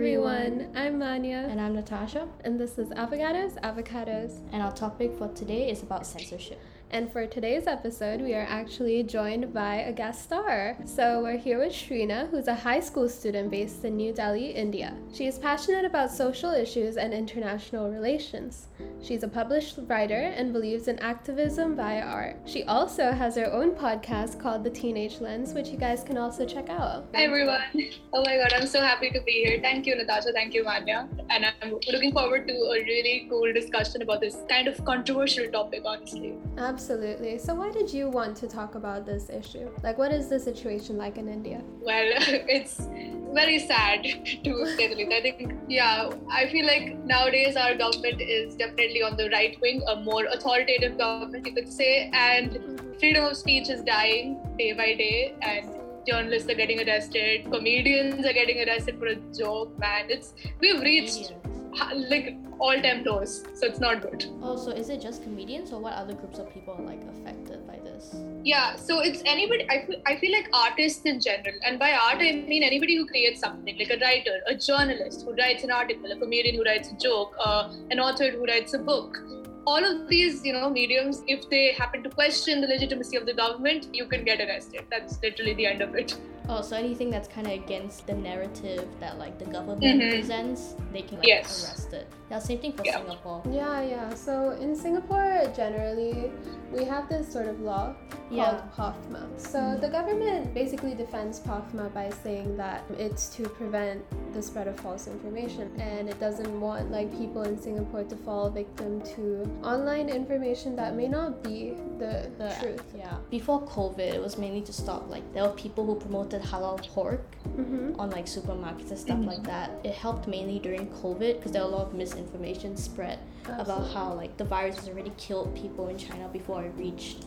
everyone. I'm Manya. And I'm Natasha. And this is Abogados, Avocados. And our topic for today is about censorship. And for today's episode, we are actually joined by a guest star. So we're here with Shrina, who's a high school student based in New Delhi, India. She is passionate about social issues and international relations. She's a published writer and believes in activism via art. She also has her own podcast called The Teenage Lens, which you guys can also check out. Hi everyone. Oh my god, I'm so happy to be here. Thank you, Natasha. Thank you, Manya. And I'm looking forward to a really cool discussion about this kind of controversial topic, honestly. Absolutely. So, why did you want to talk about this issue? Like, what is the situation like in India? Well, it's very sad to say the least. I think, yeah, I feel like nowadays our government is definitely on the right wing, a more authoritative government, you could say, and mm-hmm. freedom of speech is dying day by day, and journalists are getting arrested, comedians are getting arrested for a joke. Man, it's we've reached like all time lows, so it's not good. Oh, so is it just comedians, or what other groups of people are like affected by this? Yeah, so it's anybody. I feel, I feel like artists in general, and by art I mean anybody who creates something, like a writer, a journalist who writes an article, a comedian who writes a joke, uh, an author who writes a book all of these, you know, mediums, if they happen to question the legitimacy of the government, you can get arrested. That's literally the end of it. Oh, so anything that's kind of against the narrative that like the government mm-hmm. presents, they can like yes. arrest it. Yeah, same thing for yeah. Singapore. Yeah, yeah. So in Singapore, generally, we have this sort of law called yeah. POFMA. So mm-hmm. the government basically defends POFMA by saying that it's to prevent the spread of false information and it doesn't want like people in Singapore to fall victim to online information that may not be the, the truth. Yeah. Before COVID, it was mainly to stop like there were people who promoted halal pork mm-hmm. on like supermarkets and stuff mm-hmm. like that. It helped mainly during COVID because there were a lot of misinformation spread Absolutely. about how like the virus has already killed people in China before it reached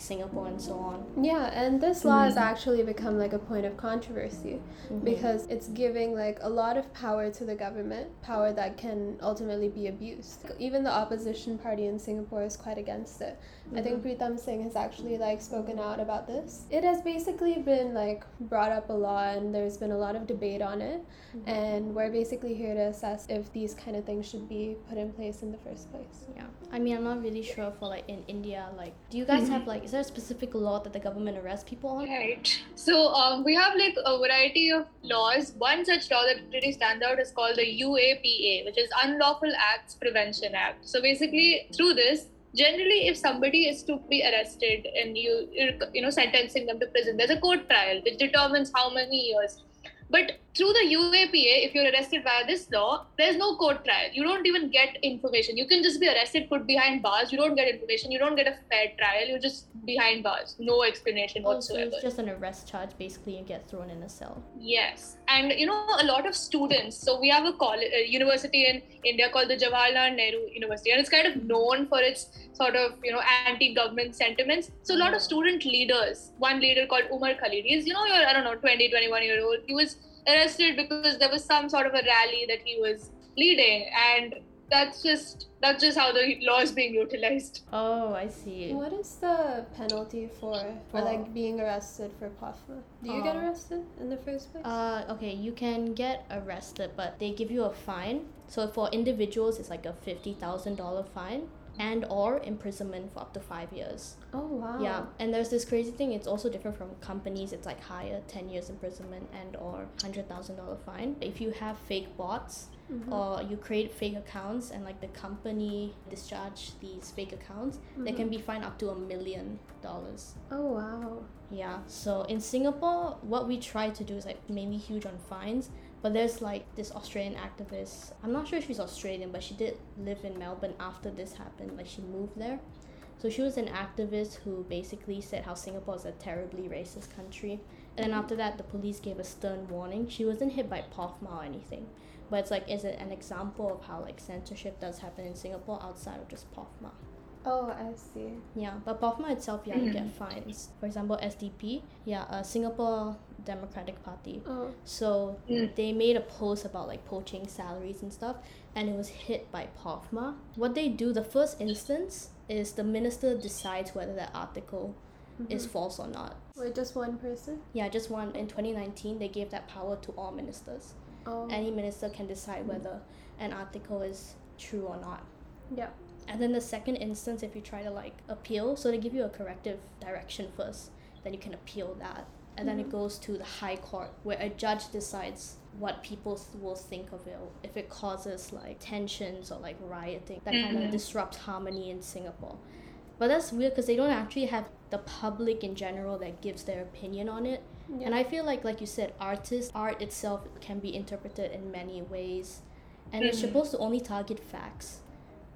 Singapore and so on. Yeah, and this law mm-hmm. has actually become like a point of controversy mm-hmm. because it's giving like a lot of power to the government, power that can ultimately be abused. Even the opposition party in Singapore is quite against it. Mm-hmm. I think mm-hmm. Pritam Singh has actually like spoken out about this. It has basically been like brought up a lot and there's been a lot of debate on it mm-hmm. and we're basically here to assess if these kind of things should be put in place in the first place. Yeah. I mean, I'm not really sure for like in India like do you guys have like is there a specific law that the government arrests people on? Right. So um, we have like a variety of laws. One such law that really stands out is called the UAPA, which is Unlawful Acts Prevention Act. So basically, through this, generally if somebody is to be arrested and you you know sentencing them to prison there's a court trial which determines how many years but through the UAPA, if you're arrested via this law, there's no court trial. You don't even get information. You can just be arrested, put behind bars. You don't get information. You don't get a fair trial. You're just behind bars. No explanation oh, whatsoever. So it's just an arrest charge, basically, you get thrown in a cell. Yes. And, you know, a lot of students. So we have a college, a university in India called the Jawaharlal Nehru University. And it's kind of known for its sort of, you know, anti-government sentiments. So a lot of mm. student leaders, one leader called Umar Khalid, he's, you know, you're, I don't know, 20, 21 year old. He was arrested because there was some sort of a rally that he was leading and that's just that's just how the law is being utilized. Oh, I see. What is the penalty for for oh. like being arrested for POFMA? Do you get oh. arrested in the first place? Uh, okay, you can get arrested, but they give you a fine. So for individuals, it's like a fifty thousand dollar fine and or imprisonment for up to five years. Oh wow. Yeah, and there's this crazy thing. It's also different from companies. It's like higher, ten years imprisonment and or hundred thousand dollar fine. If you have fake bots mm-hmm. or you create fake accounts and like the company discharge these fake accounts, mm-hmm. they can be fined up to a million dollars. Oh wow. Yeah. So in Singapore, what we try to do is like mainly huge on fines but there's like this Australian activist. I'm not sure if she's Australian, but she did live in Melbourne after this happened. Like she moved there. So she was an activist who basically said how Singapore is a terribly racist country. And then after that, the police gave a stern warning. She wasn't hit by POFMA or anything. But it's like, is it an example of how like censorship does happen in Singapore outside of just POFMA? Oh, I see. Yeah, but POFMA itself, yeah, you get fines. For example, SDP, yeah, uh, Singapore Democratic Party. Oh. So mm. they made a post about like poaching salaries and stuff, and it was hit by POFMA. What they do, the first instance, is the minister decides whether that article mm-hmm. is false or not. Wait, just one person? Yeah, just one. In 2019, they gave that power to all ministers. Oh. Any minister can decide whether an article is true or not. Yeah. And then the second instance, if you try to like appeal, so they give you a corrective direction first, then you can appeal that. And then it Mhm. goes to the high court where a judge decides what people will think of it, if it causes like tensions or like rioting that kind Mhm. of disrupts harmony in Singapore. But that's weird because they don't actually have the public in general that gives their opinion on it. yeah. And I feel like, like you said, artists, art itself can be interpreted in many ways. And it's Mhm. supposed to only target facts,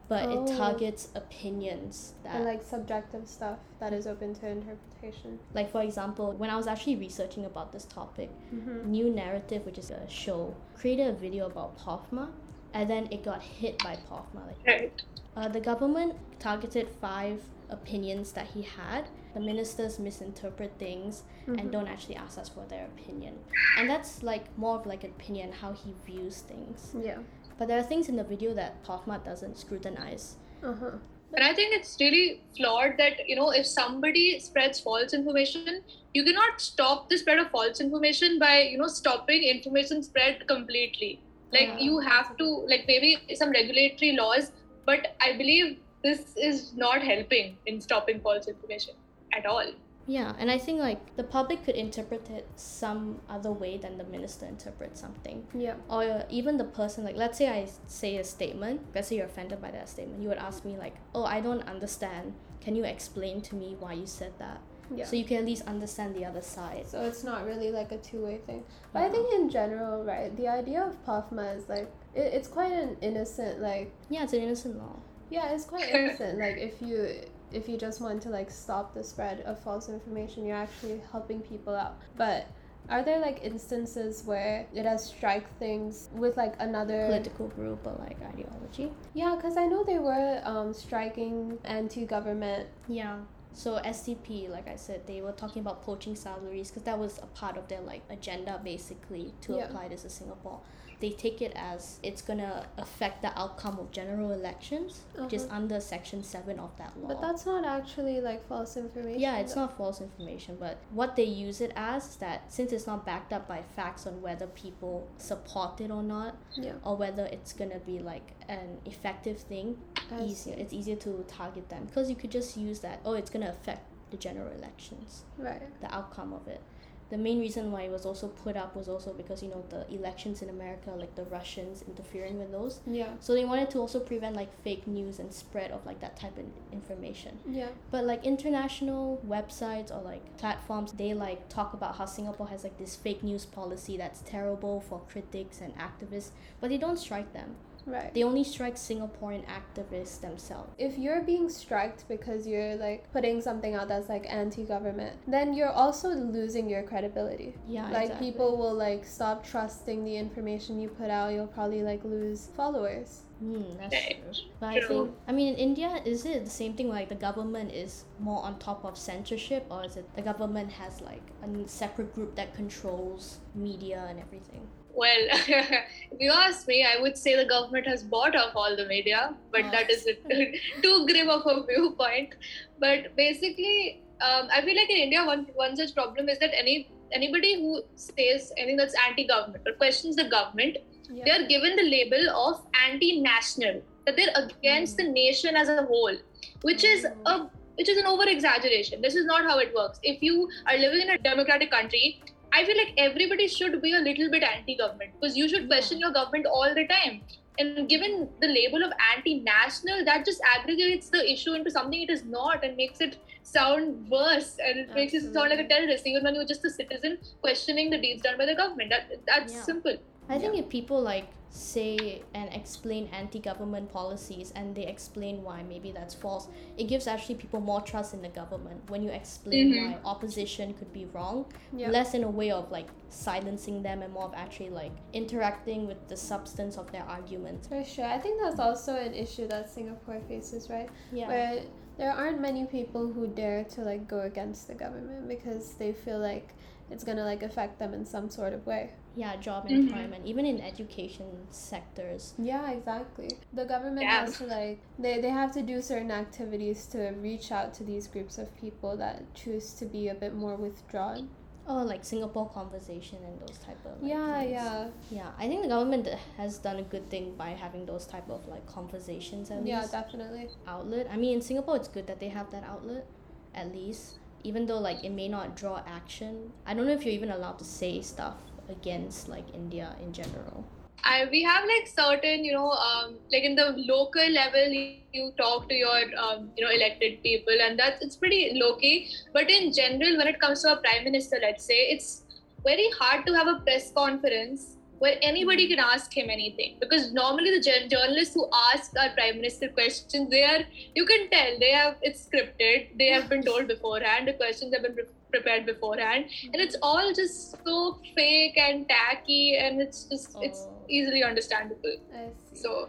but Oh. it targets opinions that, and like, like subjective stuff that is open to interpretation. Like for example, when I was actually researching about this topic, Mm-hmm. New Naratif, which is a show, created a video about POFMA, and then it got hit by POFMA. Like, Right. uh, the government targeted five opinions that he had. The ministers misinterpret things Mm-hmm. and don't actually ask us for their opinion. And that's like more of like an opinion how he views things. Yeah. But there are things in the video that POFMA doesn't scrutinize. Uh huh. And I think it's really flawed that, you know, if somebody spreads false information, you cannot stop the spread of false information by, you know, stopping information spread completely. Like Yeah. you have to, like maybe some regulatory laws, but I believe this is not helping in stopping false information at all. Yeah, and I think like the public could interpret it some other way than the minister interprets something. Yeah. Or uh, even the person, like let's say I say a statement, let's say you're offended by that statement, you would ask me like, oh, I don't understand. Can you explain to me why you said that? Yeah. So you can at least understand the other side. So it's not really like a two way thing. But I think in general, right, the idea of POFMA is like, it, it's quite an innocent, like, Yeah, it's an innocent law. Yeah, it's quite innocent. like, if you if you just want to like stop the spread of false information, you're actually helping people out. But are there like instances where it has strike things with like another Political group or like ideology. Yeah, because I know they were um, striking anti-government. Yeah. So SDP, like I said, they were talking about poaching salaries because that was a part of their like agenda basically to Yeah. apply this to Singapore. They take it as it's gonna affect the outcome of general elections, which is Uh-huh. under Section Seven of that law. But that's not actually like false information. yeah, it's though. not false information, but what they use it as is that since it's not backed up by facts on whether people support it or not, Yeah. or whether it's gonna be like an effective thing, I easier. see. It's easier to target them because you could just use that. Oh, it's gonna affect the general elections, Right. the outcome of it. The main reason why it was also put up was also because you know the elections in America, like the Russians interfering with those. Yeah. So they wanted to also prevent like fake news and spread of like that type of information. Yeah. But like international websites or like platforms, they like talk about how Singapore has like this fake news policy that's terrible for critics and activists, but they don't strike them. Right. They only strike Singaporean activists themselves. if you're being striked because you're like putting something out that's like anti-government, then you're also losing your credibility. Yeah, like exactly. people will like stop trusting the information you put out. You'll probably like lose followers. Hmm, that's true. But I think, I mean, in India, is it the same thing? Like the government is more on top of censorship, or is it the government has like a separate group that controls media and everything? Well, if you ask me, I would say the government has bought off all the media, but Oh. that is too grim of a viewpoint. But basically, um, I feel like in India, one one such problem is that any anybody who says anything that's anti-government or questions the government, Yeah. they are given the label of anti-national, that they're against the nation as a whole, which is a which is an over exaggeration. This is not how it works. If you are living in a democratic country, I feel like everybody should be a little bit anti-government because you should question your government all the time. And given the label of anti-national, that just aggregates the issue into something it is not and makes it sound worse and it makes it sound like a terrorist, even when you're just a citizen questioning the deeds done by the government. That that's Yeah. simple. I think if people like say and explain anti-government policies and they explain why maybe that's false, it gives actually people more trust in the government when you explain Mhm. why opposition could be wrong. Yeah. Less in a way of like silencing them and more of actually like interacting with the substance of their arguments. For sure. I think that's also an issue that Singapore faces, right? Yeah. Where there aren't many people who dare to like go against the government because they feel like it's gonna like affect them in some sort of way. yeah, job Mhm. employment, even in education sectors. Yeah, exactly. The government Yeah. has to like they, they have to do certain activities to reach out to these groups of people that choose to be a bit more withdrawn. Oh, like Singapore conversation and those type of. Like, yeah, things. yeah, Yeah, I think the government has done a good thing by having those type of like conversations at yeah, least definitely. outlet. I mean, in Singapore, it's good that they have that outlet, at least. Even though like it may not draw action, I don't know if you're even allowed to say stuff against like India in general. I, we have like certain, you know, um, like in the local level, you, talk to your, um, you know, elected people, and that's it's pretty low key. But in general, when it comes to a prime minister, let's say, it's very hard to have a press conference where anybody can ask him anything. Because normally the journalists who ask our prime minister questions they are you can tell they have it's scripted. They have been told beforehand the questions have been pre- prepared beforehand. And it's all just so fake and tacky and it's just it's Oh. easily understandable. I see. so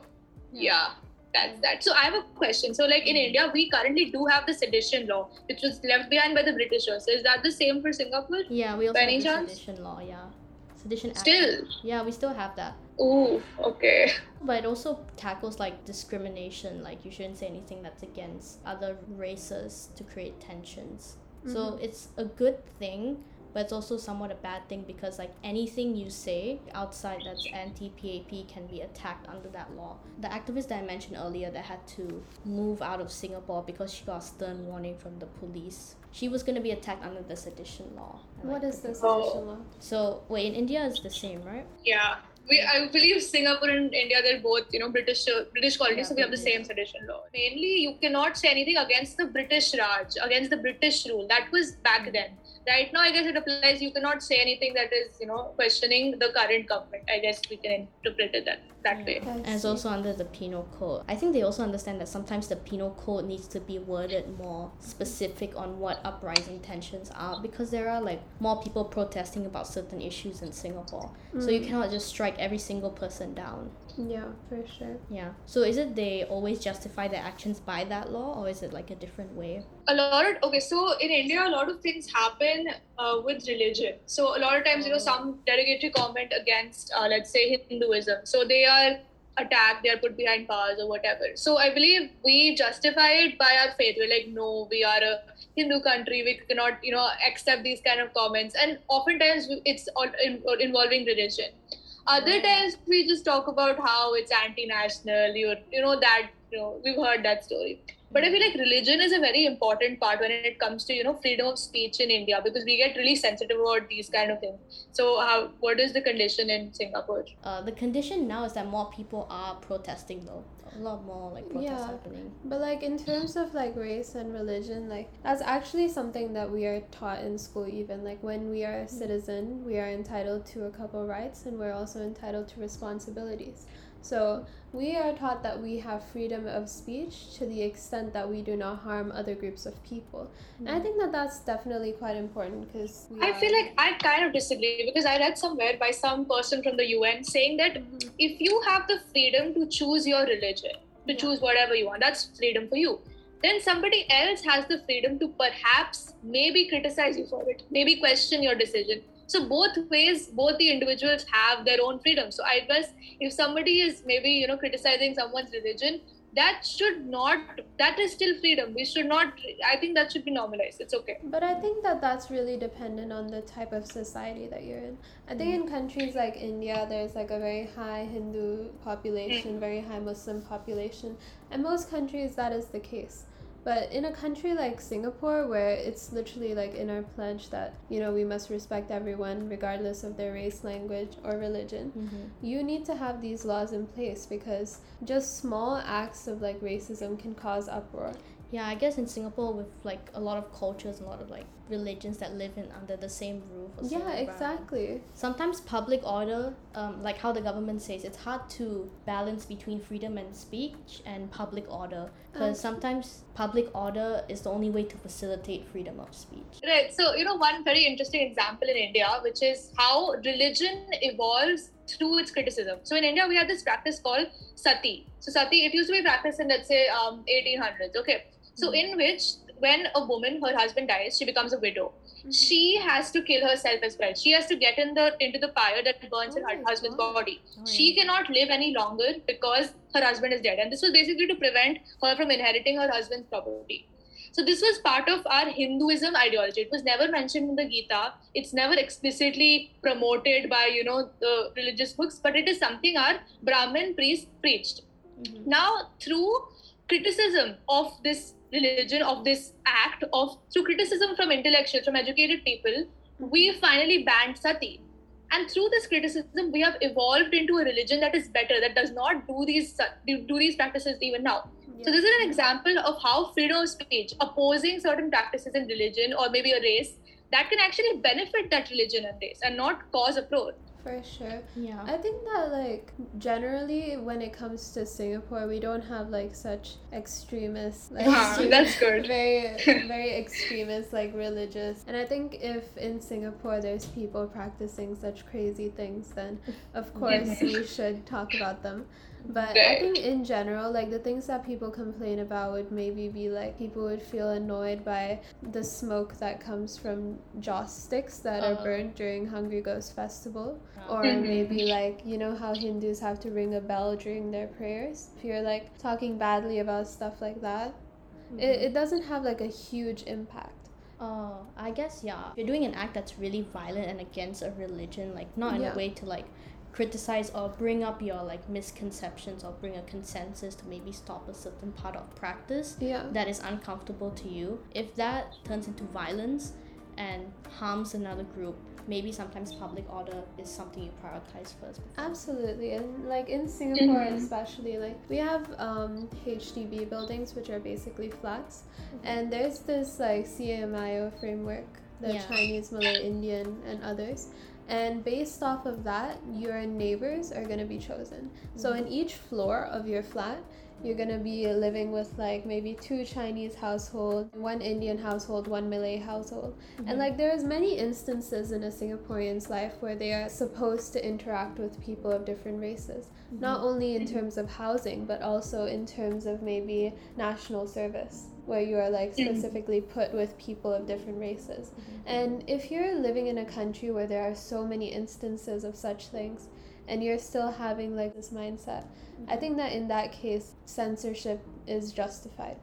yeah. that's that. So i have a question. So like in mm-hmm. india we currently do have the sedition law which was left behind by the britishers so is that the same for singapore? Yeah, we also By have the chance? sedition law. Yeah, sedition act. still Yeah, we still have that. Ooh, okay But it also tackles like discrimination, like you shouldn't say anything that's against other races to create tensions. So mm-hmm. it's a good thing, but it's also somewhat a bad thing because like anything you say outside that's anti PAP can be attacked under that law. The activist that I mentioned earlier that had to move out of Singapore because she got a stern warning from the police. She was gonna be attacked under the sedition law. and, what like, is this Oh. sedition law? So wait, in India it's the same, right? yeah we, I believe Singapore and India, they're both, you know, British uh, British colonies, Yeah, so we have the same sedition law. Mainly, you cannot say anything against the British Raj, against the British rule. That was back then. Right now, I guess it applies. You cannot say anything that is, you know, questioning the current government. I guess we can interpret it that that way. I And it's also under the penal code. I think they also understand that sometimes the penal code needs to be worded more specific on what uprising tensions are because there are like more people protesting about certain issues in Singapore. So you mm. cannot just strike every single person down. Yeah, for sure. Yeah. So is it they always justify their actions by that law or is it like a different way? A lot of okay so in india a lot of things happen uh, with religion. So a lot of times you know some derogatory comment against uh, let's say hinduism. So they are attacked they are put behind bars or whatever. So i believe we justify it by our faith. We're like no we are a hindu country. We cannot you know accept these kind of comments. And oftentimes it's all in, involving religion. Other times we just talk about how it's anti-national. You you know that you know we've heard that story but I feel like religion is a very important part when it comes to you know freedom of speech in India because we get really sensitive about these kind of things. So how what is the condition in Singapore? Uh, the condition now is that more people are protesting though. A lot more like protests Yeah. happening. But like in terms of like race and religion, like that's actually something that we are taught in school even. Like when we are a citizen, we are entitled to a couple rights and we're also entitled to responsibilities. So we are taught that we have freedom of speech to the extent that we do not harm other groups of people. And I hmm. think that that's definitely quite important because I feel like I kind of disagree because I read somewhere by some person from the UN saying that mm-hmm. if you have the freedom to choose your religion, to Yeah. choose whatever you want, that's freedom for you. Then somebody else has the freedom to perhaps maybe criticize you for it, maybe question your decision. So both ways, both the individuals have their own freedom. So I guess if somebody is maybe you know criticizing someone's religion, that should not. That is still freedom. We should not. I think that should be normalized. It's okay. But I think that that's really dependent on the type of society that you're in. I think in countries like India, there's like a very high Hindu population, mm. very high Muslim population, and most countries that is the case. But in a country like Singapore, where it's literally like in our pledge that you know we must respect everyone regardless of their race, language, or religion, Mm-hmm. you need to have these laws in place because just small acts of like racism can cause uproar. Yeah, I guess in Singapore with like a lot of cultures, a lot of like religions that live in under the same roof. Or same Yeah, environment. exactly. Sometimes public order, um, like how the government says, it's hard to balance between freedom and speech and public order because Um, sometimes public order is the only way to facilitate freedom of speech. Right. So, you know, one very interesting example in India, which is how religion evolves through its criticism. So, in India, we have this practice called sati. So, sati, it used to be practiced in, let's say, um, 1800s. Okay. So, in which when a woman, her husband dies, she becomes a widow. She has to kill herself as well. She has to get in the into the fire that burns Oh her husband's God. body. Oh, She yeah. cannot live any longer because her husband is dead. And this was basically to prevent her from inheriting her husband's property. So this was part of our Hinduism ideology. It was never mentioned in the Gita. It's never explicitly promoted by you know the religious books, but it is something our Brahmin priests preached. Mm-hmm. Now through criticism of this religion, of this act, of through criticism from intellectuals, from educated people, we mm-hmm. finally banned sati. And through this criticism, we have evolved into a religion that is better, that does not do these do these practices even now. So this is an example of how freedom of speech, opposing certain practices in religion or maybe a race, that can actually benefit that religion and race and not cause uproar. For sure. Yeah. I think that like generally when it comes to Singapore, we don't have like such extremist like ah, that's good. Very very extremist like religious. And I think if in Singapore there's people practicing such crazy things, then of course we should talk about them. But I think in general, like the things that people complain about would maybe be like people would feel annoyed by the smoke that comes from joss sticks that uh, are uh-huh. burned during Hungry Ghost Festival. Or mm-hmm. maybe like, you know how Hindus have to ring a bell during their prayers? If you're like talking badly about stuff like that, mm-hmm. it, it doesn't have like a huge impact. Oh, I guess yeah. If you're doing an act that's really violent and against a religion, like not in yeah. a way to like criticize or bring up your like misconceptions or bring a consensus to maybe stop a certain part of practice yeah. that is uncomfortable to you if that turns into violence and harms another group maybe sometimes public order is something you prioritize first before. absolutely and like in singapore mm-hmm. especially like we have um, hdb buildings which are basically flats mm-hmm. and there's this like cmio framework the yeah. chinese malay indian and others and based off of that your neighbors are going to be chosen mm-hmm. so in each floor of your flat you're to be living with like maybe two chinese household one indian household one malay household mm-hmm. and like there's many instances in a singaporean's life where they are supposed to interact with people of different races mm-hmm. not only in terms of housing but also in terms of maybe national service where you are like mm-hmm. specifically put with people of different races. Mm-hmm. And if you're living in a country where there are so many instances of such things and you're still having like this mindset, mm-hmm. I think that in that case censorship is justified.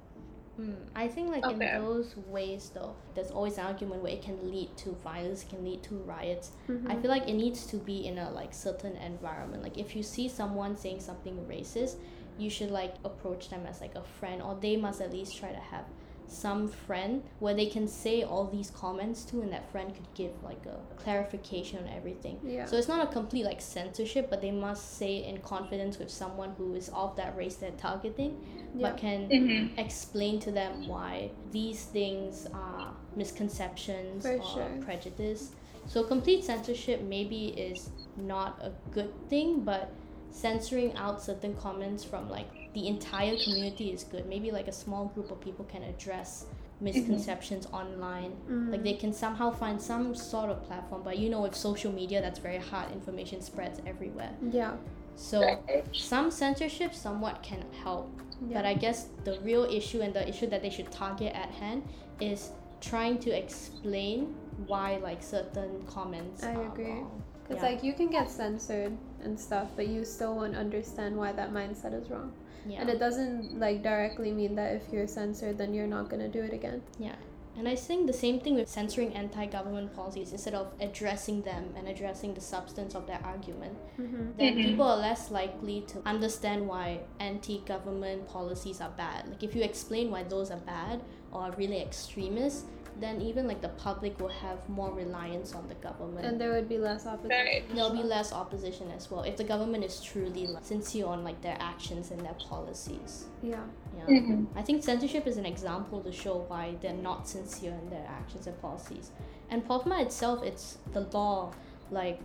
Mm, I think like okay. in those ways though, there's always an argument where it can lead to violence, can lead to riots. Mm-hmm. I feel like it needs to be in a like certain environment. Like if you see someone saying something racist, you should like approach them as like a friend or they must at least try to have some friend where they can say all these comments to and that friend could give like a clarification on everything yeah. so it's not a complete like censorship but they must say it in confidence with someone who is of that race they're targeting yeah. but can mm-hmm. explain to them why these things are misconceptions For or sure. prejudice so complete censorship maybe is not a good thing but censoring out certain comments from like the entire community is good. Maybe like a small group of people can address misconceptions mm-hmm. online. Mm-hmm. Like they can somehow find some sort of platform. But you know, with social media, that's very hard. Information spreads everywhere. Yeah. So some censorship somewhat can help. Yeah. But I guess the real issue and the issue that they should target at hand is trying to explain why like certain comments I agree. wrong. Because, yeah. like, you can get censored and stuff, but you still won't understand why that mindset is wrong. Yeah. And it doesn't, like, directly mean that if you're censored, then you're not going to do it again. Yeah. And I think the same thing with censoring anti government policies, instead of addressing them and addressing the substance of their argument, mm-hmm. then mm-hmm. people are less likely to understand why anti government policies are bad. Like, if you explain why those are bad or are really extremist, then even like the public will have more reliance on the government. And there would be less opposition. Right. There'll be less opposition as well if the government is truly like, sincere on like their actions and their policies. Yeah. Yeah. Mm-hmm. I think censorship is an example to show why they're not sincere in their actions and policies. And POFMA itself, it's the law. Like,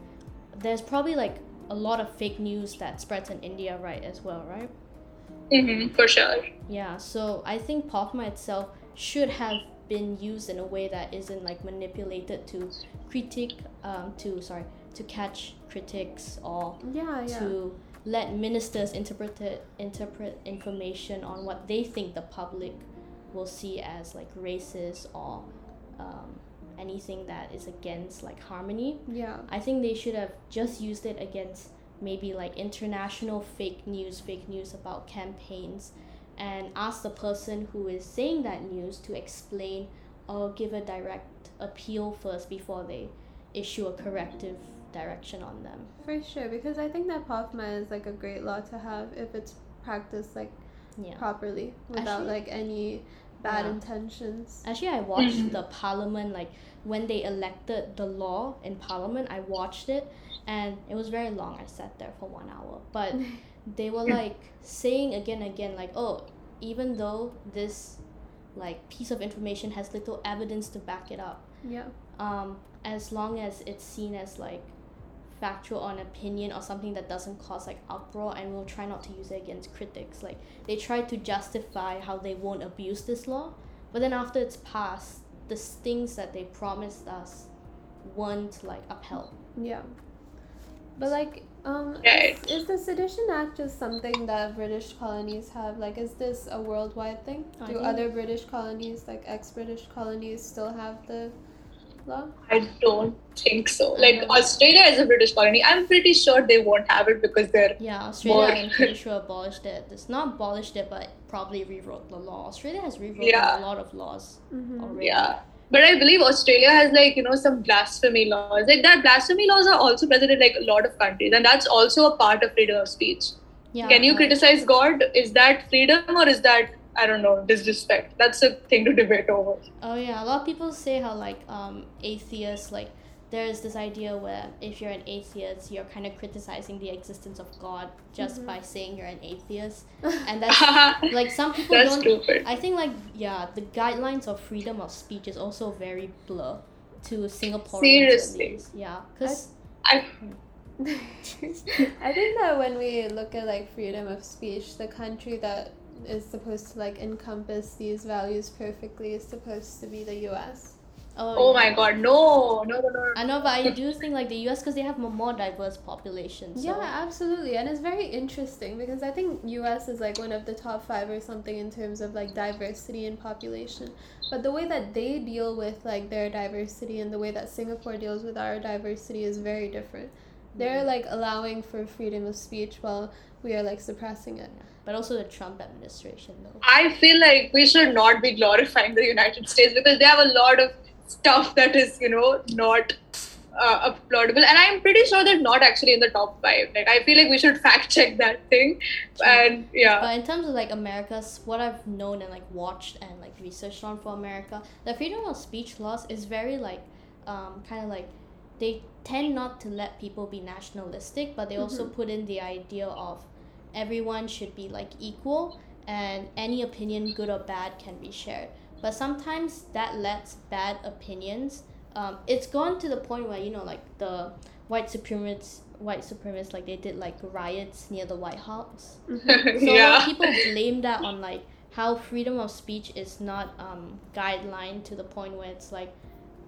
there's probably like a lot of fake news that spreads in India, right, as well, right? Mm-hmm, for sure. Yeah, so I think POFMA itself should have been used in a way that isn't like manipulated to critique um, to sorry to catch critics or yeah, yeah. to let ministers interpret it, interpret information on what they think the public will see as like racist or um, anything that is against like harmony. Yeah. I think they should have just used it against maybe like international fake news, fake news about campaigns and ask the person who is saying that news to explain or give a direct appeal first before they issue a corrective direction on them. For sure, because I think that POFMA is like a great law to have if it's practiced like Yeah. properly without Actually- like any bad Yeah. intentions. Actually, I watched the parliament like when they elected the law in parliament. I watched it, and it was very long. I sat there for one hour, but they were like saying again and again like, oh, even though this like piece of information has little evidence to back it up, Yeah. um, as long as it's seen as like factual or an opinion or something that doesn't cause like uproar and we'll try not to use it against critics like they try to justify how they won't abuse this law but then after it's passed the things that they promised us weren't like upheld Yeah. But like, um, Right. is, is the Sedition Act just something that British colonies have? Like, is this a worldwide thing? I Do think- other British colonies, like ex-British colonies, still have the law? I don't think so. Like. Australia is a British colony. I'm pretty sure they won't have it because they're yeah australia More. i'm pretty sure abolished it it's not abolished it but probably rewrote the law australia has rewritten Yeah. a lot of laws Mm-hmm. already yeah. But I believe Australia has like you know some blasphemy laws. Like that blasphemy laws are also present in like a lot of countries, and that's also a part of freedom of speech. yeah Can you uh, criticize God? Is that freedom or is that I don't know disrespect? That's a thing to debate over. Oh yeah, a lot of people say how like um atheists like there's this idea where if you're an atheist, you're kind of criticizing the existence of God just Mhm. by saying you're an atheist, and that's like some people That's don't. stupid. I think like yeah, the guidelines of freedom of speech is also very blur to Singaporeans. Seriously. Yeah, because I I think that when we look at like freedom of speech, the country that is supposed to like encompass these values perfectly is supposed to be the U.S. Oh, oh my God, no, no, no, no. I know, but I do think like the U.S. because they have a more diverse population. So. Yeah, absolutely, and it's very interesting because I think U.S. is like one of the top five or something in terms of like diversity in population. But the way that they deal with like their diversity and the way that Singapore deals with our diversity is very different. They're mm-hmm. like allowing for freedom of speech while we are like suppressing it. But also the Trump administration though. I feel like we should not be glorifying the United States because they have a lot of stuff that is, you know, not uh, applaudable. And I'm pretty sure they're not actually in the top five. Like, I feel like we should fact check that thing. And yeah, But in terms of like America's, what I've known and like watched and like researched on for America, the freedom of speech laws is very like, um, kind of like, they tend not to let people be nationalistic, but they also put in the idea of everyone should be like equal and any opinion, good or bad, can be shared. But sometimes that lets bad opinions. Um, it's gone to the point where you know like the white supremacists, white supremacists like they did like riots near the White House. So a lot of yeah. people blame that on like how freedom of speech is not um guideline to the point where it's like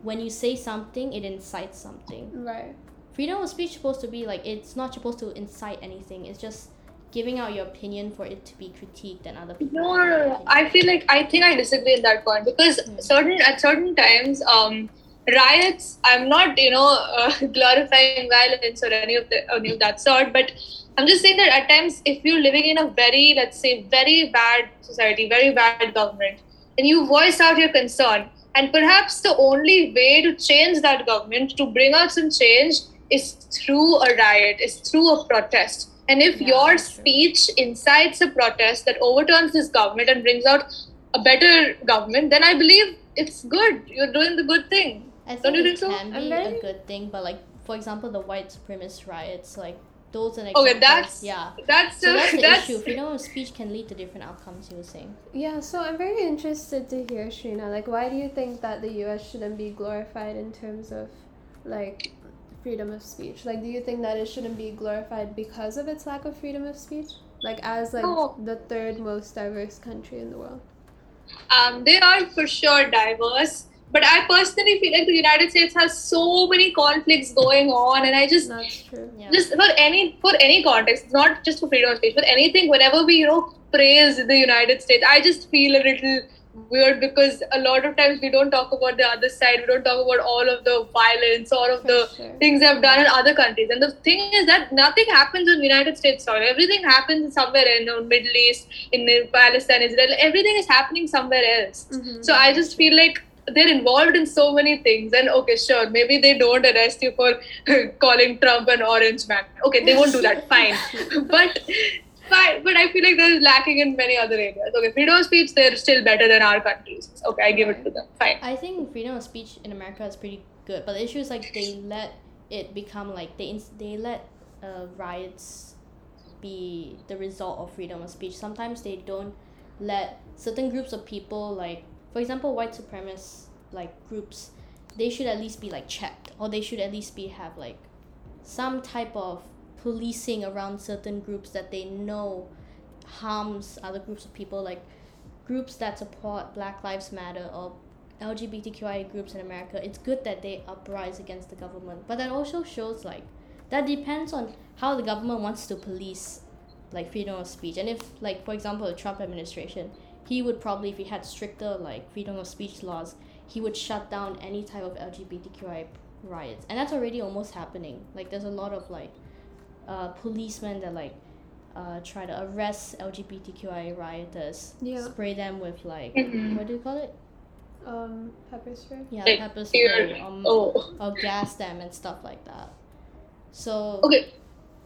when you say something it incites something. Right. Freedom of speech is supposed to be like it's not supposed to incite anything. It's just giving out your opinion for it to be critiqued and other people. No, no, no, no. I feel like I think I disagree in that point because Hmm. certain at certain times, um, riots. I'm not, you know, uh, glorifying violence or any of the any of that sort, but I'm just saying that at times, if you're living in a very, let's say, very bad society, very bad government, and you voice out your concern, and perhaps the only way to change that government, to bring out some change, is through a riot, is through a protest. And if Yeah, your that's true. speech incites a protest that overturns this government and brings out a better government, then I believe it's good. You're doing the good thing. I think Don't you it think so? can I'm be very- a good thing, but like for example, the white supremacist riots, like those are Okay, examples. that's yeah. That's So the, that's the that's issue. Freedom of speech can lead to different outcomes. You were saying. Yeah, so I'm very interested to hear, Shrina. Like, why do you think that the US shouldn't be glorified in terms of, like, freedom of speech? Like, do you think that it shouldn't be glorified because of its lack of freedom of speech? Like, as, like, No. the third most diverse country in the world? um, they are for sure diverse. But I personally feel like the United States has so many conflicts going on, and I just That's true. Yeah. just for any for any context, not just for freedom of speech, but anything. Whenever we you know praise the United States, I just feel a little weird because a lot of times we don't talk about the other side. We don't talk about all of the violence, all of For the sure. things they've done in other countries. And the thing is that nothing happens in the United States soil. Everything happens somewhere in the Middle East, in Palestine, Israel. Everything is happening somewhere else. Mhm. So I just feel like they're involved in so many things. And okay, sure, maybe they don't arrest you for calling Trump an orange man. Okay, they won't do that. Fine, but. But, but I feel like they're lacking in many other areas. Okay, freedom of speech, they're still better than our countries. Okay, I give it to them. Fine. I think freedom of speech in America is pretty good, but the issue is like they let it become like they ins- they let uh, riots be the result of freedom of speech. Sometimes they don't let certain groups of people like for example white supremacist like groups they should at least be like checked or they should at least be have like some type of policing around certain groups that they know harms other groups of people like groups that support black lives matter or lgbtqia groups in america it's good that they uprise against the government. But that also shows like that depends on how the government wants to police like freedom of speech. And if like for example the trump administration he would probably if he had stricter like freedom of speech laws he would shut down any type of lgbtqi riots. And that's already almost happening. Like there's a lot of like uh, policemen that like uh, try to arrest lgbtqi rioters Yeah. spray them with like Mhm. what do you call it Um, pepper spray. yeah Like pepper spray um, Oh. or gas them and stuff like that so Okay.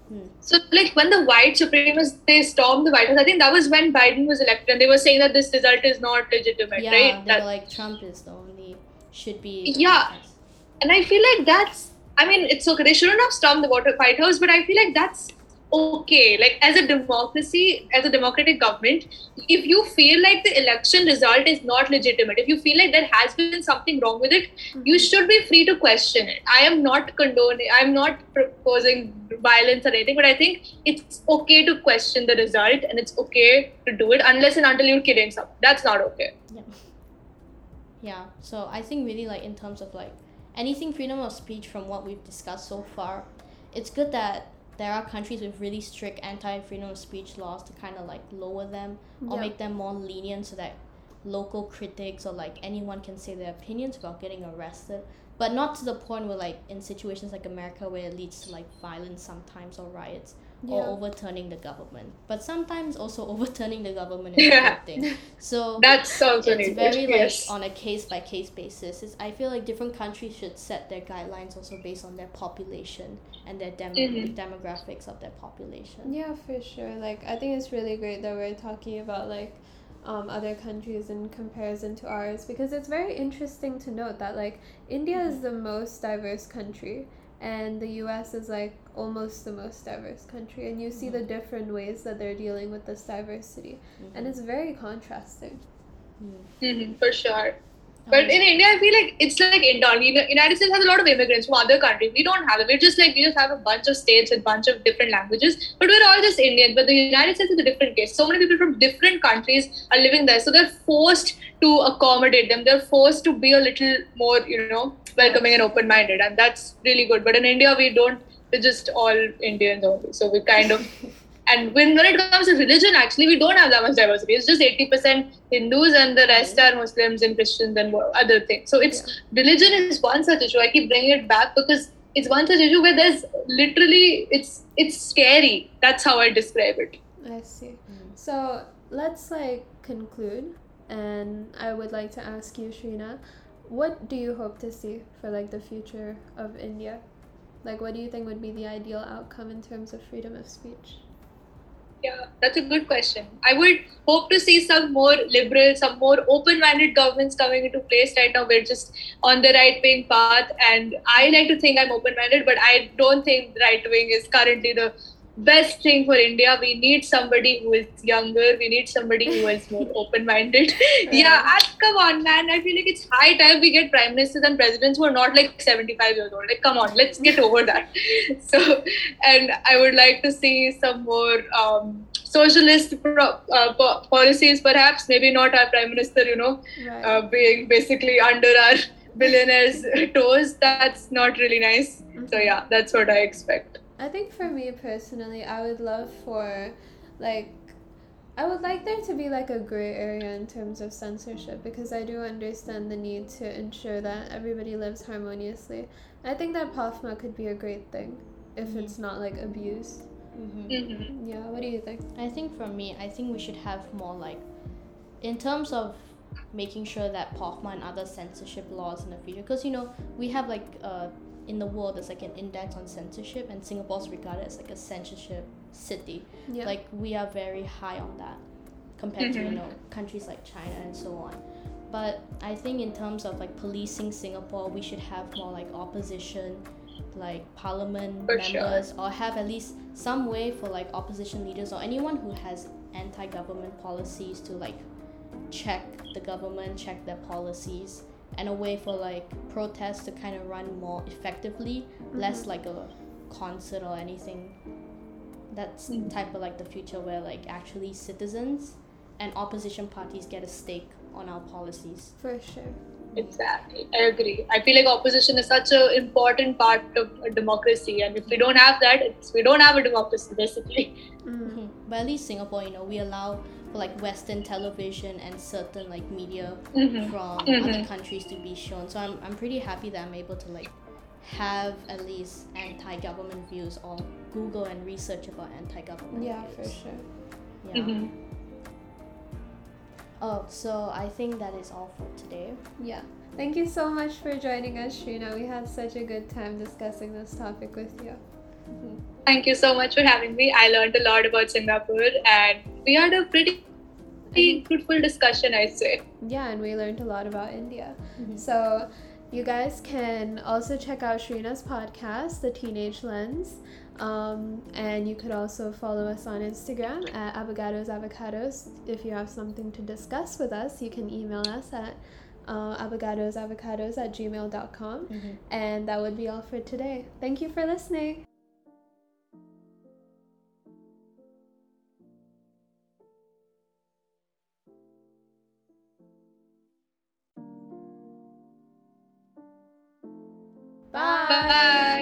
Hmm. So, like when the white supremacists they stormed the White House, I think that was when Biden was elected, and they were saying that this result is not legitimate, yeah right? they That- like trump is the only should be Yeah. and I feel like that's. I mean, it's okay. They shouldn't have stormed the water White House, but I feel like that's okay. Like as a democracy, as a democratic government, if you feel like the election result is not legitimate, if you feel like there has been something wrong with it, mm-hmm. you should be free to question it. I am not condoning, I'm not proposing violence or anything, but I think it's okay to question the result and it's okay to do it unless and until you're killing someone. That's not okay. Yeah. yeah so i think really like in terms of like anything freedom of speech from what we've discussed so far it's good that there are countries with really strict anti-freedom of speech laws to kind of like lower them or Yeah. make them more lenient so that local critics or like anyone can say their opinions without getting arrested but not to the point where like in situations like america where it leads to like violence sometimes or riots or overturning the government but sometimes also overturning the government is a good thing so That's also it's very like on a case by case basis. It's, I feel like different countries should set their guidelines also based on their population and their dem- Mhm. demographics of their population. Yeah, for sure. Like I think it's really great that we're talking about like um, other countries in comparison to ours because it's very interesting to note that like India is the most diverse country and the US is like almost the most diverse country and you see the mm-hmm. different ways that they're dealing with this diversity and mm-hmm. it's very contrasting. Mhm, for sure. But in India, I feel like it's like. Uni- United States has a lot of immigrants from other countries. We don't have it. We're just like we just have a bunch of states with bunch of different languages, but we're all just Indian. But the United States is a different case. So many people from different countries are living there, so they're forced to accommodate them. They're forced to be a little more, you know, welcoming and open-minded, and that's really good. But in India, we don't. We're just all Indians only. So we kind of and when, when it comes to religion, actually, we don't have that much diversity. It's just 80% Hindus and the rest are Muslims and Christians and other things. So it's religion is one such issue. I keep bringing it back because it's one such issue where there's literally it's it's scary. That's how I describe it. I see. So let's like conclude, and I would like to ask you, Shrina, what do you hope to see for like the future of India? Like, what do you think would be the ideal outcome in terms of freedom of speech? Yeah, that's a good question. I would hope to see some more liberal, some more open-minded governments coming into place. Right now, we're just on the right-wing path, and I like to think I'm open-minded, but I don't think right-wing is currently the best thing for India. We need somebody who is younger. We need somebody who is more open-minded. yeah, and come on, man. I feel like it's high time we get prime ministers and presidents who are not like 75 years old. Like, come on, let's get over that. So, and I would like to see some more um, socialist pro- uh, po- policies, perhaps. Maybe not our prime minister, you know, Right. uh, being basically under our billionaires' toes. That's not really nice. So, yeah, that's what I expect. I think for me personally, I would love for like I would like there to be like a gray area in terms of censorship because I do understand the need to ensure that everybody lives harmoniously. I think that POFMA could be a great thing if Mhm. it's not like abused. Mm-hmm. Mhm. Yeah, what do you think? I think for me, I think we should have more like, in terms of making sure that POFMA and other censorship laws in the future, because you know we have like uh in the world there's like an index on censorship, and Singapore's regarded as like a censorship city. Yeah. Like we are very high on that compared to you Mhm. know countries like China and so on. But I think in terms of like policing Singapore, we should have more like opposition, like parliament For sure. members, or have at least some way for like opposition leaders or anyone who has anti-government policies to like check the government, check their policies, and a way for like protests to kind of run more effectively, less like a concert or anything. That's Mhm. type of like the future where like actually citizens and opposition parties get a stake on our policies. For sure. Exactly, I agree. I feel like opposition is such an important part of a democracy, and if we don't have that, it's we don't have a democracy basically. Mm. Mhm. But at least Singapore, you know, we allow for like Western television and certain like media Mhm. from Mhm. other countries to be shown. So I'm, I'm pretty happy that I'm able to like have at least anti-government views or Google and research about anti-government Yeah, views. for sure. Yeah. Mhm. Oh, so I think that is all for today. Yeah. Thank you so much for joining us, Shrina. We had such a good time discussing this topic with you. Thank you so much for having me. I learned a lot about Singapore, and we had a pretty, fruitful discussion, I'd say. Yeah, and we learned a lot about India. Mhm. So, you guys can also check out Shrina's podcast, The Teenage Lens. Um, and you could also follow us on Instagram at Abogados Avocados. If you have something to discuss with us, you can email us at uh, abogadosavocados at gmail.com. Mhm. And that would be all for today. Thank you for listening. Bye. Bye.